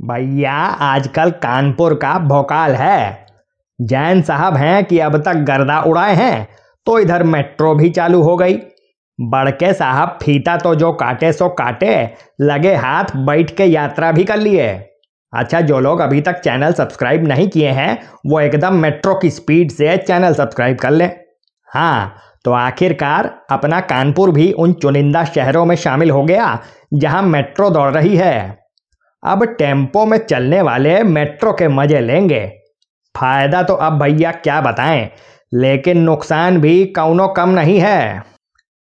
भैया, आजकल कानपुर का भोकाल है। जैन साहब हैं कि अब तक गर्दा उड़ाए हैं तो इधर मेट्रो भी चालू हो गई। बड़के साहब, फीता तो जो काटे सो काटे, लगे हाथ बैठ के यात्रा भी कर लिए। अच्छा जो लोग अभी तक चैनल सब्सक्राइब नहीं किए हैं, वो एकदम मेट्रो की स्पीड से चैनल सब्सक्राइब कर लें। हाँ तो आखिरकार अपना कानपुर भी उन चुनिंदा शहरों में शामिल हो गया, जहाँ मेट्रो दौड़ रही है। अब टेंपो में चलने वाले मेट्रो के मज़े लेंगे। फ़ायदा तो अब भैया क्या बताएँ, लेकिन नुकसान भी कौनो कम नहीं है।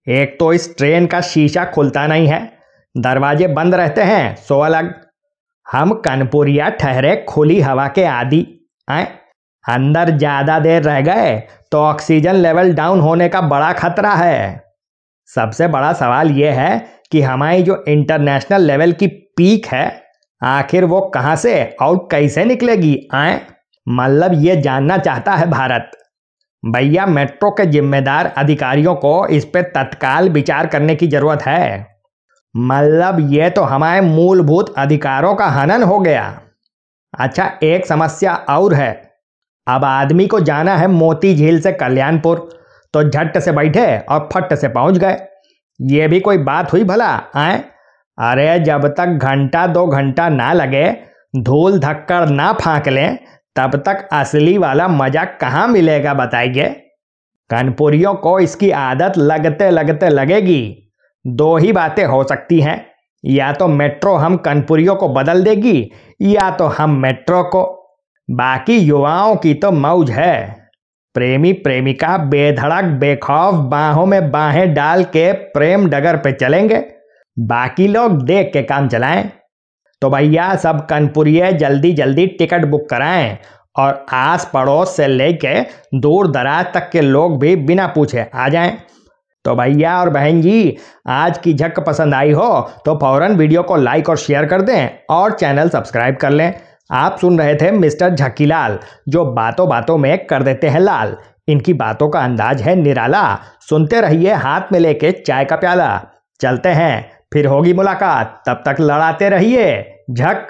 एक तो इस ट्रेन का शीशा खुलता नहीं है, दरवाजे बंद रहते हैं, सो अलग। हम कनपुरिया ठहरे खुली हवा के आदि, आए। अंदर ज़्यादा देर रह गए तो ऑक्सीजन लेवल डाउन होने का बड़ा खतरा है। सबसे बड़ा सवाल यह है कि हमारी जो इंटरनेशनल लेवल की पीक है आखिर वो कहाँ से? और कैसे निकलेगी? आए? मतलब ये जानना चाहता है भारत। भैया, मेट्रो के जिम्मेदार अधिकारियों को इस पर तत्काल विचार करने की ज़रूरत है। मतलब ये तो हमारे मूलभूत अधिकारों का हनन हो गया। अच्छा एक समस्या और है। अब आदमी को जाना है मोती झील से कल्याणपुर तो झट से बैठे और फट से पहुँच गए। ये भी कोई बात हुई भला? आए? अरे जब तक घंटा दो घंटा ना लगे, धूल धक्कर ना फाँक लें, तब तक असली वाला मज़ा कहाँ मिलेगा बताइए। कनपुरियों को इसकी आदत लगते लगते लगेगी। दो ही बातें हो सकती हैं, या तो मेट्रो हम कनपुरियों को बदल देगी, या तो हम मेट्रो को। बाकी युवाओं की तो मौज है। प्रेमी प्रेमिका बेधड़क बेखौफ बाहों में बाहें डाल के प्रेम डगर पे चलेंगे। बाकी लोग देख के काम चलाएँ। तो भैया, सब कनपुरिये जल्दी जल्दी टिकट बुक कराएँ और आस पड़ोस से लेके दूर दराज तक के लोग भी बिना पूछे आ जाएँ। तो भैया और बहन जी, आज की झक पसंद आई हो तो फ़ौरन वीडियो को लाइक और शेयर कर दें और चैनल सब्सक्राइब कर लें। आप सुन रहे थे मिस्टर झक्कीलाल जो बातों बातों में कर देते हैं लाल। इनकी बातों का अंदाज है निराला। सुनते रहिए हाथ में लेके चाय का प्याला। चलते हैं फिर होगी मुलाकात। तब तक लड़ाते रहिए। झक।